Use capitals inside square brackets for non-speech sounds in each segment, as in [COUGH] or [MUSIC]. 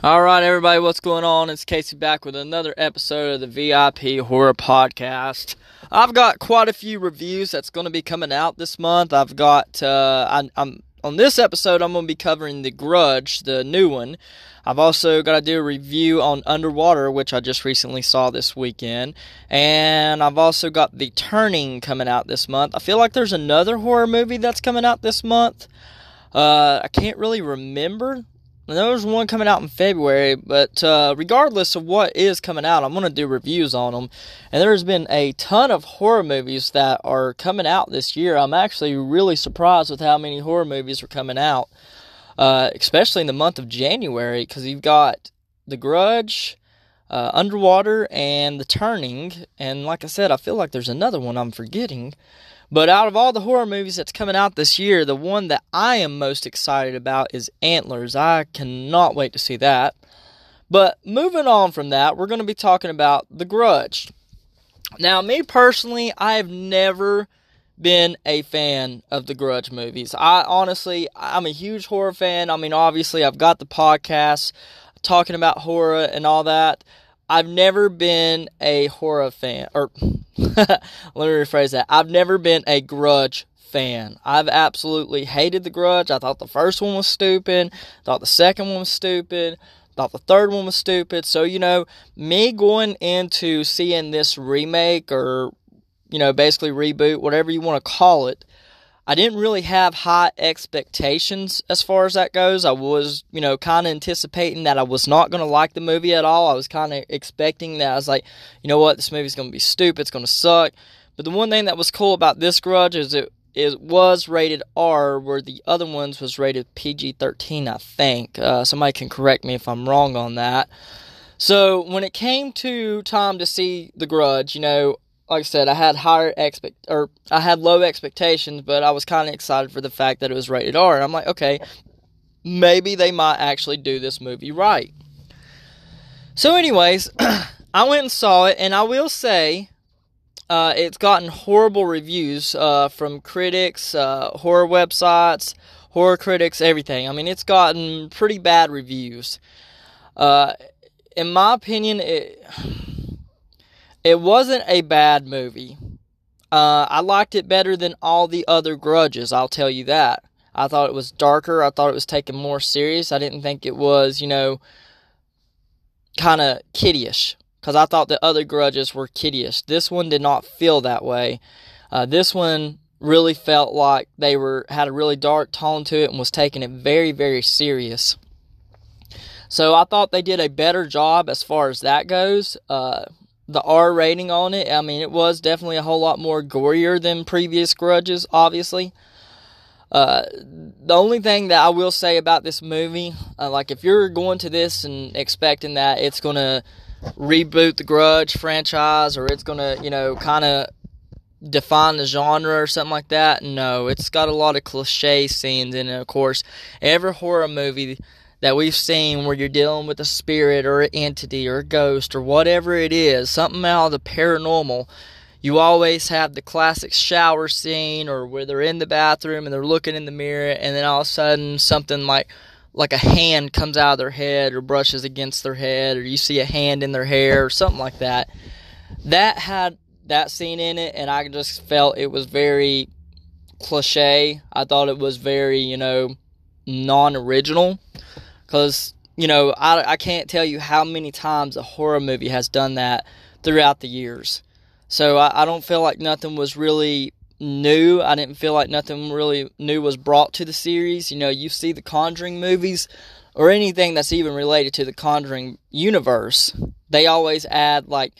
All right, everybody, what's going on? It's Casey back with another episode of the VIP Horror Podcast. I've got quite a few reviews that's going to be coming out this month. I've got, uh, I, I'm on this episode, I'm going to be covering The Grudge, the new one. I've also got to do a review on Underwater, which I just recently saw this weekend. And I've also got The Turning coming out this month. I feel like there's another horror movie that's coming out this month. Uh, I can't really remember there was one coming out in February, but uh, regardless of what is coming out, I'm going to do reviews on them. And there's been a ton of horror movies that are coming out this year. I'm actually really surprised with how many horror movies are coming out, uh, especially in the month of January, because you've got The Grudge, uh, Underwater, and The Turning. And like I said, I feel like there's another one I'm forgetting. But out of all the horror movies that's coming out this year, the one that I am most excited about is Antlers. I cannot wait to see that. But moving on from that, we're going to be talking about The Grudge. Now, me personally, I have never been a fan of the Grudge movies. I honestly, I'm a huge horror fan. I mean, obviously, I've got the podcast talking about horror and all that. I've never been a horror fan, or [LAUGHS] let me rephrase that. I've never been a grudge fan. I've absolutely hated the grudge. I thought the first one was stupid, thought the second one was stupid, thought the third one was stupid. So, you know, me going into seeing this remake or, you know, basically reboot, whatever you want to call it, I didn't really have high expectations as far as that goes. I was, you know, kind of anticipating that I was not going to like the movie at all. I was kind of expecting that I was like, you know what, this movie's going to be stupid, it's going to suck. But the one thing that was cool about this Grudge is it it was rated R, where the other ones was rated PG 13, I think. Uh, somebody can correct me if I'm wrong on that. So when it came to time to see The Grudge, you know, like I said, I had higher expect or I had low expectations, but I was kind of excited for the fact that it was rated R. And I'm like, okay, maybe they might actually do this movie right. So, anyways, [CLEARS THROAT] I went and saw it, and I will say uh, it's gotten horrible reviews uh, from critics, uh, horror websites, horror critics, everything. I mean, it's gotten pretty bad reviews. Uh, in my opinion, it it wasn't a bad movie. Uh, I liked it better than all the other grudges, I'll tell you that. I thought it was darker. I thought it was taken more serious. I didn't think it was, you know, kind of kiddish Because I thought the other grudges were kiddish. This one did not feel that way. Uh, this one really felt like they were had a really dark tone to it and was taking it very, very serious. So I thought they did a better job as far as that goes. Uh, the R rating on it. I mean, it was definitely a whole lot more gorier than previous Grudges, obviously. Uh, the only thing that I will say about this movie, uh, like if you're going to this and expecting that it's going to reboot the Grudge franchise or it's going to, you know, kind of define the genre or something like that, no, it's got a lot of cliche scenes in it. Of course, every horror movie that we've seen where you're dealing with a spirit or an entity or a ghost or whatever it is, something out of the paranormal, you always have the classic shower scene or where they're in the bathroom and they're looking in the mirror and then all of a sudden something like like a hand comes out of their head or brushes against their head or you see a hand in their hair or something like that. That had that scene in it and I just felt it was very cliche. I thought it was very, you know, non-original because, you know, I, I can't tell you how many times a horror movie has done that throughout the years. So I, I don't feel like nothing was really new. I didn't feel like nothing really new was brought to the series. You know, you see the Conjuring movies or anything that's even related to the Conjuring universe, they always add like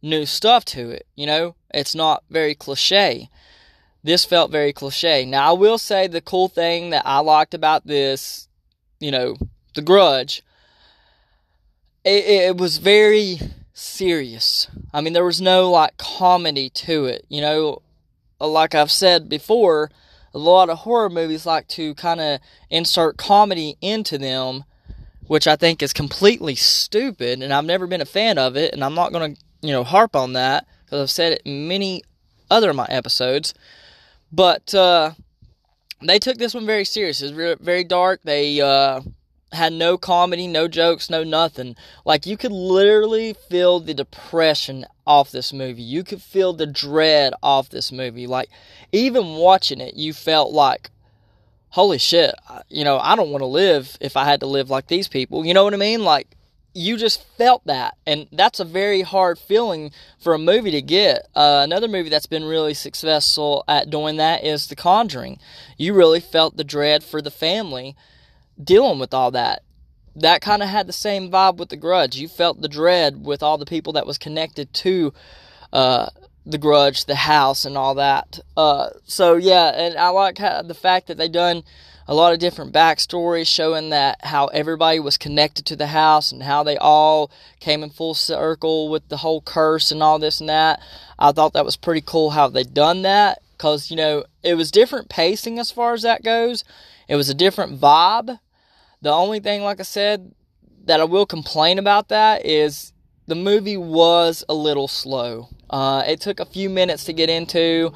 new stuff to it. You know, it's not very cliche. This felt very cliche. Now, I will say the cool thing that I liked about this, you know, the Grudge, it, it was very serious. I mean, there was no like comedy to it. You know, like I've said before, a lot of horror movies like to kind of insert comedy into them, which I think is completely stupid, and I've never been a fan of it, and I'm not going to, you know, harp on that because I've said it in many other of my episodes. But uh, they took this one very serious. It's very dark. They uh, had no comedy, no jokes, no nothing. Like you could literally feel the depression off this movie. You could feel the dread off this movie. Like even watching it, you felt like holy shit, you know, I don't want to live if I had to live like these people. You know what I mean? Like you just felt that and that's a very hard feeling for a movie to get uh, another movie that's been really successful at doing that is the conjuring you really felt the dread for the family dealing with all that. That kind of had the same vibe with the grudge. You felt the dread with all the people that was connected to uh, the grudge, the house, and all that. Uh, so yeah, and I like how, the fact that they done a lot of different backstories showing that how everybody was connected to the house and how they all came in full circle with the whole curse and all this and that. I thought that was pretty cool how they done that because you know it was different pacing as far as that goes. It was a different vibe the only thing, like I said, that I will complain about that is the movie was a little slow. Uh, it took a few minutes to get into.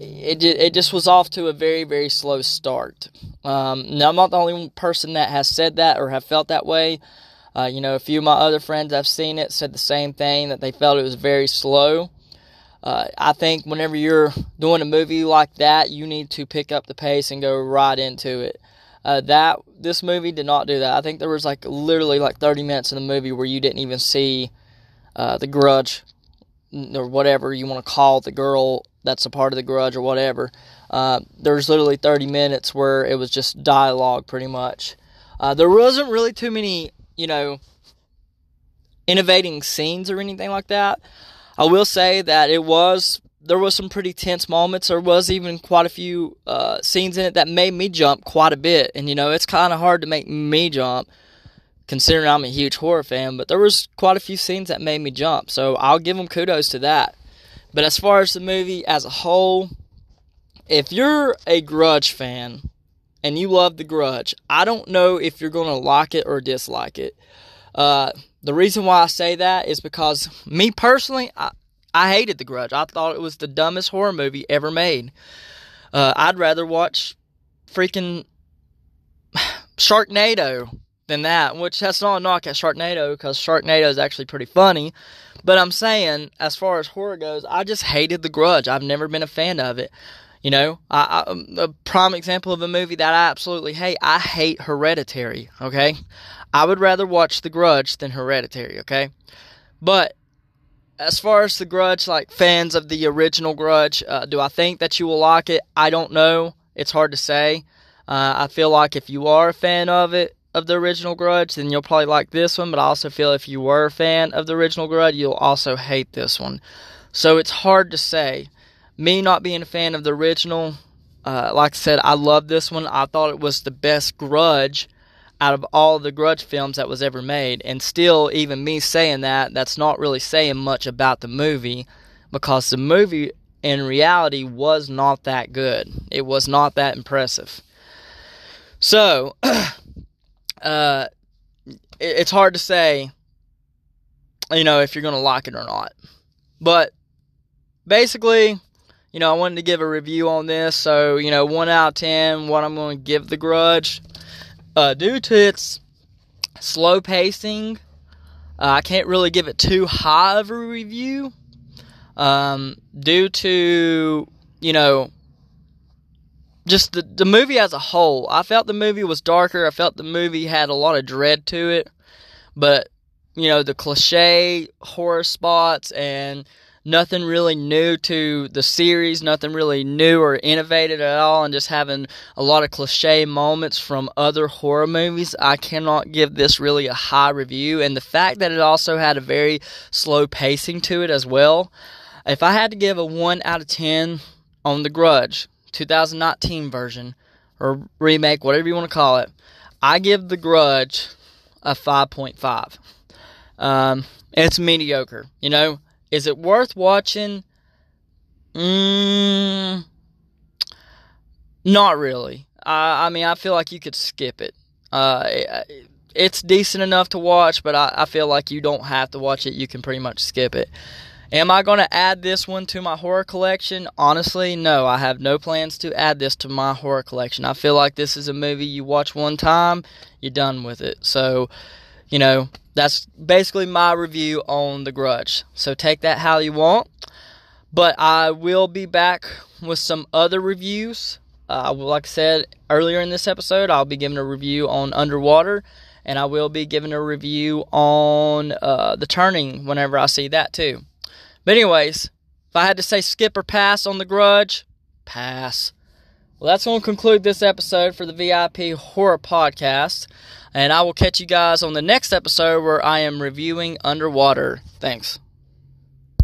It, it just was off to a very, very slow start. Um, now, I'm not the only person that has said that or have felt that way. Uh, you know, a few of my other friends I've seen it said the same thing that they felt it was very slow. Uh, I think whenever you're doing a movie like that, you need to pick up the pace and go right into it. Uh, that this movie did not do that. I think there was like literally like 30 minutes in the movie where you didn't even see uh, the grudge or whatever you want to call the girl that's a part of the grudge or whatever. Uh, there was literally 30 minutes where it was just dialogue pretty much. Uh, there wasn't really too many, you know, innovating scenes or anything like that. I will say that it was there was some pretty tense moments. There was even quite a few uh, scenes in it that made me jump quite a bit. And you know, it's kind of hard to make me jump, considering I'm a huge horror fan. But there was quite a few scenes that made me jump. So I'll give them kudos to that. But as far as the movie as a whole, if you're a Grudge fan and you love The Grudge, I don't know if you're going to like it or dislike it. Uh, the reason why I say that is because me personally, I, I hated The Grudge. I thought it was the dumbest horror movie ever made. Uh, I'd rather watch freaking Sharknado than that, which that's not a knock at Sharknado because Sharknado is actually pretty funny. But I'm saying, as far as horror goes, I just hated The Grudge. I've never been a fan of it. You know, I, I, um, a prime example of a movie that I absolutely hate. I hate Hereditary. Okay, I would rather watch The Grudge than Hereditary. Okay, but as far as the Grudge, like fans of the original Grudge, uh, do I think that you will like it? I don't know. It's hard to say. Uh, I feel like if you are a fan of it, of the original Grudge, then you'll probably like this one. But I also feel if you were a fan of the original Grudge, you'll also hate this one. So it's hard to say. Me not being a fan of the original, uh, like I said, I love this one. I thought it was the best Grudge out of all the Grudge films that was ever made. And still, even me saying that, that's not really saying much about the movie because the movie in reality was not that good. It was not that impressive. So, [CLEARS THROAT] uh, it's hard to say, you know, if you're going to like it or not. But basically, you know, I wanted to give a review on this. So, you know, 1 out of 10, what I'm going to give The Grudge. Uh, due to its slow pacing, uh, I can't really give it too high of a review. Um, due to, you know, just the, the movie as a whole. I felt the movie was darker. I felt the movie had a lot of dread to it. But, you know, the cliche horror spots and nothing really new to the series, nothing really new or innovative at all, and just having a lot of cliche moments from other horror movies, I cannot give this really a high review. And the fact that it also had a very slow pacing to it as well. If I had to give a 1 out of 10 on The Grudge, 2019 version, or remake, whatever you want to call it, I give The Grudge a 5.5. Um, it's mediocre. You know, is it worth watching? Mm, not really. I, I mean, I feel like you could skip it. Uh, it, it's decent enough to watch, but I, I feel like you don't have to watch it. You can pretty much skip it. Am I going to add this one to my horror collection? Honestly, no. I have no plans to add this to my horror collection. I feel like this is a movie you watch one time, you're done with it. So, you know, that's basically my review on The Grudge. So take that how you want. But I will be back with some other reviews. Uh, like I said earlier in this episode, I'll be giving a review on Underwater, and I will be giving a review on uh, The Turning whenever I see that too. But, anyways, if I had to say skip or pass on The Grudge, pass. Well, that's going to conclude this episode for the VIP Horror Podcast. And I will catch you guys on the next episode where I am reviewing Underwater. Thanks.